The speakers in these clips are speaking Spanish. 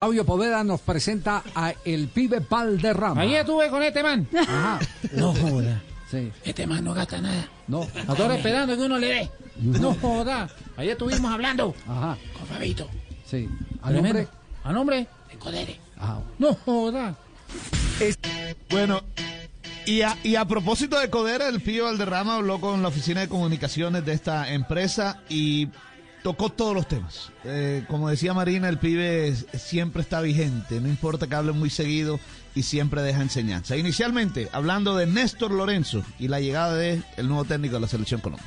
Fabio Poveda nos presenta a el pibe Valderrama. Ahí estuve con este man. Ajá. No joda. Sí. Este man no gasta nada. No. Ahora esperando que uno le dé. No joda. Ahí estuvimos hablando Ajá. con Fabito. Sí. ¿A nombre? A nombre de Codere. Ajá. No joda. Bueno, y a, y a propósito de Codera, el Pío Valderrama habló con la oficina de comunicaciones de esta empresa y tocó todos los temas. Eh, como decía Marina, el pibe es- siempre está vigente, no importa que hable muy seguido y siempre deja enseñanza. Inicialmente, hablando de Néstor Lorenzo y la llegada de el nuevo técnico de la Selección Colombia.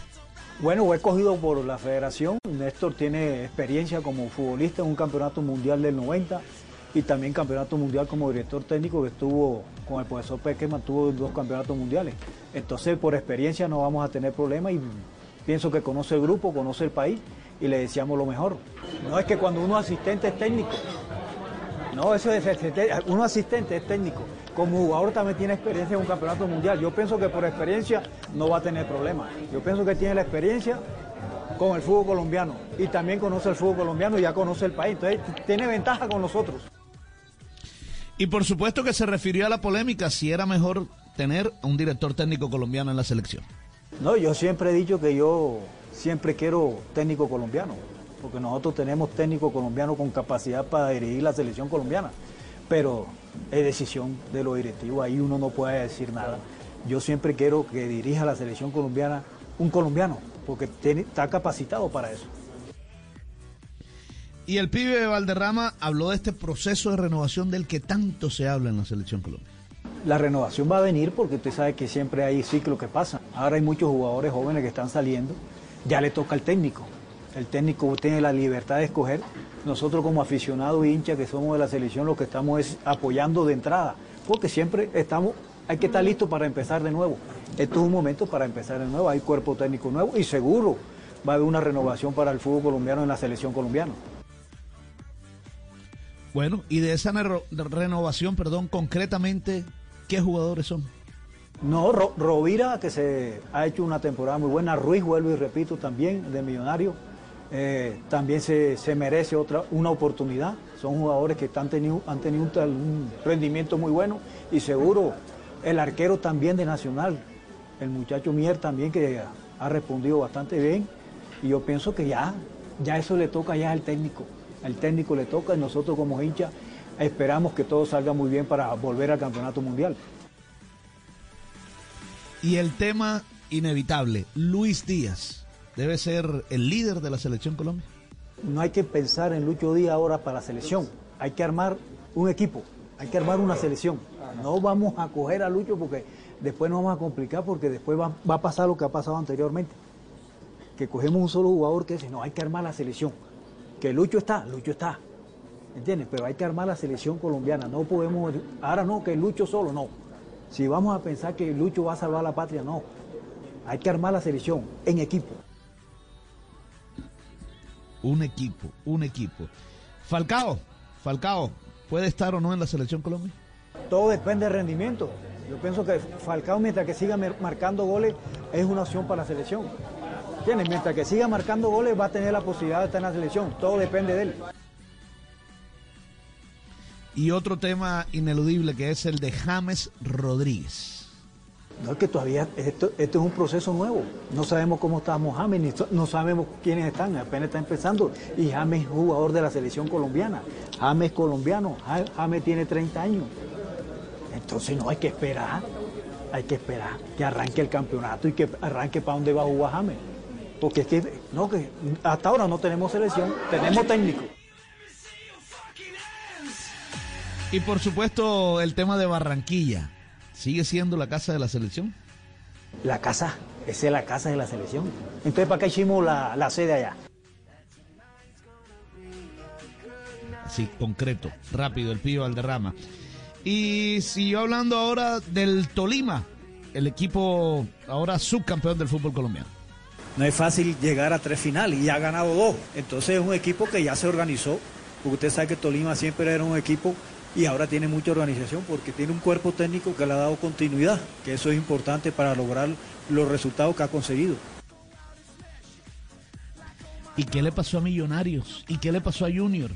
Bueno, fue escogido por la federación. Néstor tiene experiencia como futbolista en un campeonato mundial del 90 y también campeonato mundial como director técnico que estuvo con el profesor Pequeman, tuvo dos campeonatos mundiales. Entonces, por experiencia no vamos a tener problemas y pienso que conoce el grupo, conoce el país y le deseamos lo mejor. No es que cuando uno asistente es técnico. No, eso es, es- es- uno asistente es técnico. Como jugador también tiene experiencia en un campeonato mundial. Yo pienso que por experiencia no va a tener problemas. Yo pienso que tiene la experiencia con el fútbol colombiano y también conoce el fútbol colombiano y ya conoce el país. Entonces tiene ventaja con nosotros. Y por supuesto que se refirió a la polémica si era mejor tener un director técnico colombiano en la selección. No, yo siempre he dicho que yo siempre quiero técnico colombiano, porque nosotros tenemos técnico colombiano con capacidad para dirigir la selección colombiana, pero es decisión de los directivos, ahí uno no puede decir nada. Yo siempre quiero que dirija la selección colombiana un colombiano, porque tiene- está capacitado para eso. Y el pibe Valderrama habló de este proceso de renovación del que tanto se habla en la selección Colombia. La renovación va a venir porque usted sabe que siempre hay ciclos que pasan. Ahora hay muchos jugadores jóvenes que están saliendo, ya le toca al técnico. El técnico tiene la libertad de escoger. Nosotros como aficionados hinchas que somos de la selección lo que estamos es apoyando de entrada, porque siempre estamos, hay que estar listos para empezar de nuevo. Esto es un momento para empezar de nuevo, hay cuerpo técnico nuevo y seguro va a haber una renovación para el fútbol colombiano en la selección colombiana. Bueno, y de esa renovación, perdón, concretamente, ¿qué jugadores son? No, Ro- Rovira, que se ha hecho una temporada muy buena, Ruiz, vuelvo y repito, también de Millonario, eh, también se, se merece otra, una oportunidad. Son jugadores que están tenido, han tenido un, rendimiento muy bueno y seguro el arquero también de Nacional, el muchacho Mier también que ha respondido bastante bien y yo pienso que ya, ya eso le toca ya al técnico. El técnico le toca y nosotros como hinchas esperamos que todo salga muy bien para volver al campeonato mundial. Y el tema inevitable, Luis Díaz, ¿debe ser el líder de la selección Colombia? No hay que pensar en Lucho Díaz ahora para la selección. Hay que armar un equipo, hay que armar una selección. No vamos a coger a Lucho porque después nos vamos a complicar porque después va, va a pasar lo que ha pasado anteriormente. Que cogemos un solo jugador que dice, no, hay que armar la selección. Que Lucho está, Lucho está. ¿Entiendes? Pero hay que armar la selección colombiana. No podemos, ahora no, que Lucho solo, no. Si vamos a pensar que Lucho va a salvar la patria, no. Hay que armar la selección en equipo. Un equipo, un equipo. Falcao, Falcao, ¿puede estar o no en la selección Colombia? Todo depende del rendimiento. Yo pienso que Falcao, mientras que siga marcando goles, es una opción para la selección. ¿Entiendes? Mientras que siga marcando goles, va a tener la posibilidad de estar en la selección. Todo depende de él. Y otro tema ineludible que es el de James Rodríguez. No es que todavía esto, es un proceso nuevo. No sabemos cómo está Mohamed, ni no sabemos quiénes están. Apenas está empezando. Y James es jugador de la selección colombiana. James es colombiano. Ja- James tiene 30 años. Entonces no hay que esperar. Hay que esperar que arranque el campeonato y que arranque para dónde va a jugar James. Porque es que, no, que hasta ahora no tenemos selección, tenemos técnico. Y por supuesto el tema de Barranquilla. ¿Sigue siendo la casa de la selección? La casa, esa es la casa de la selección. Entonces, ¿para qué hicimos la, la sede allá? Así, concreto, rápido, el Pío Valderrama. Y siguió hablando ahora del Tolima, el equipo ahora subcampeón del fútbol colombiano. No es fácil llegar a tres finales y ha ganado dos. Entonces es un equipo que ya se organizó, porque usted sabe que Tolima siempre era un equipo y ahora tiene mucha organización porque tiene un cuerpo técnico que le ha dado continuidad, que eso es importante para lograr los resultados que ha conseguido. ¿Y qué le pasó a Millonarios? ¿Y qué le pasó a Junior?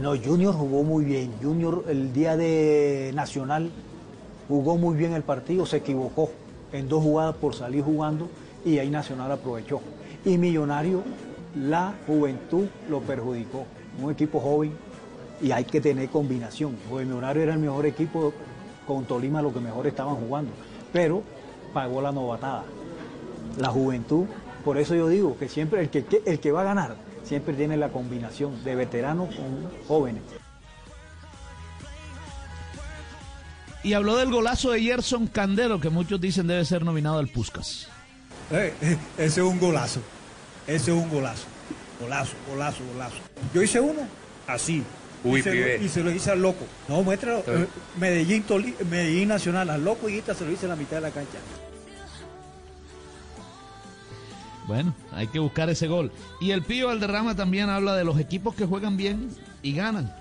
No, Junior jugó muy bien. Junior el día de Nacional jugó muy bien el partido, se equivocó en dos jugadas por salir jugando y ahí Nacional aprovechó. Y Millonario, la juventud lo perjudicó. Un equipo joven y hay que tener combinación. Porque Millonario era el mejor equipo con Tolima, lo que mejor estaban jugando. Pero pagó la novatada. La juventud, por eso yo digo que siempre el que, el que va a ganar siempre tiene la combinación de veteranos con jóvenes. Y habló del golazo de Gerson Candelo, que muchos dicen debe ser nominado al Puskas. Eh, eh, ese es un golazo. Ese es un golazo. Golazo, golazo, golazo. Yo hice uno así. Uy, y, se pibe. lo, y se lo hice al loco. No, muéstralo. Eh, Medellín, Toli- Medellín Nacional, al loco y Guita se lo hice en la mitad de la cancha. Bueno, hay que buscar ese gol. Y el Pío Valderrama también habla de los equipos que juegan bien y ganan.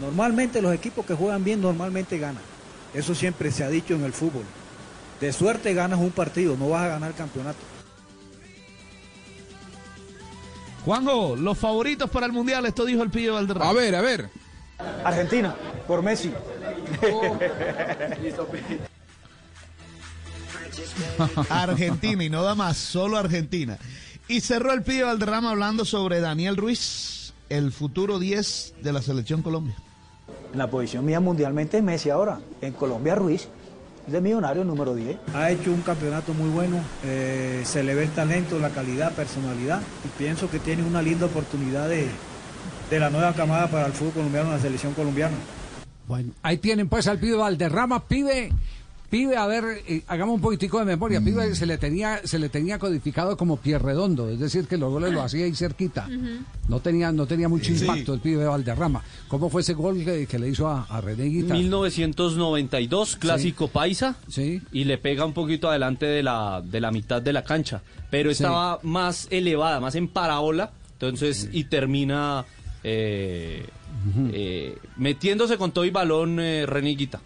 Normalmente los equipos que juegan bien normalmente ganan. Eso siempre se ha dicho en el fútbol. De suerte ganas un partido, no vas a ganar campeonato. Juanjo, los favoritos para el Mundial, esto dijo el Pío Valderrama. A ver, a ver. Argentina, por Messi. Argentina y no da más, solo Argentina. Y cerró el Pío Valderrama hablando sobre Daniel Ruiz, el futuro 10 de la selección Colombia. En la posición mía mundialmente es Messi ahora. En Colombia Ruiz, de millonario número 10. Ha hecho un campeonato muy bueno, eh, se le ve el talento, la calidad, personalidad y pienso que tiene una linda oportunidad de, de la nueva camada para el fútbol colombiano, la selección colombiana. Bueno, ahí tienen pues al pibe Valderrama, pibe, pibe, a ver, eh, hagamos un poquitico de memoria. Pibe se le tenía, se le tenía codificado como pie redondo, es decir, que los goles lo hacía ahí cerquita. No tenía, no tenía mucho Sí. impacto el pibe Valderrama. ¿Cómo fue ese gol que, que le hizo a, a René Guita? 1992, clásico paisa. Sí. Y le pega un poquito adelante de la, de la mitad de la cancha. Pero Sí. estaba más elevada, más en parábola. Entonces, y termina eh, eh, metiéndose con todo y balón eh, René Higuita.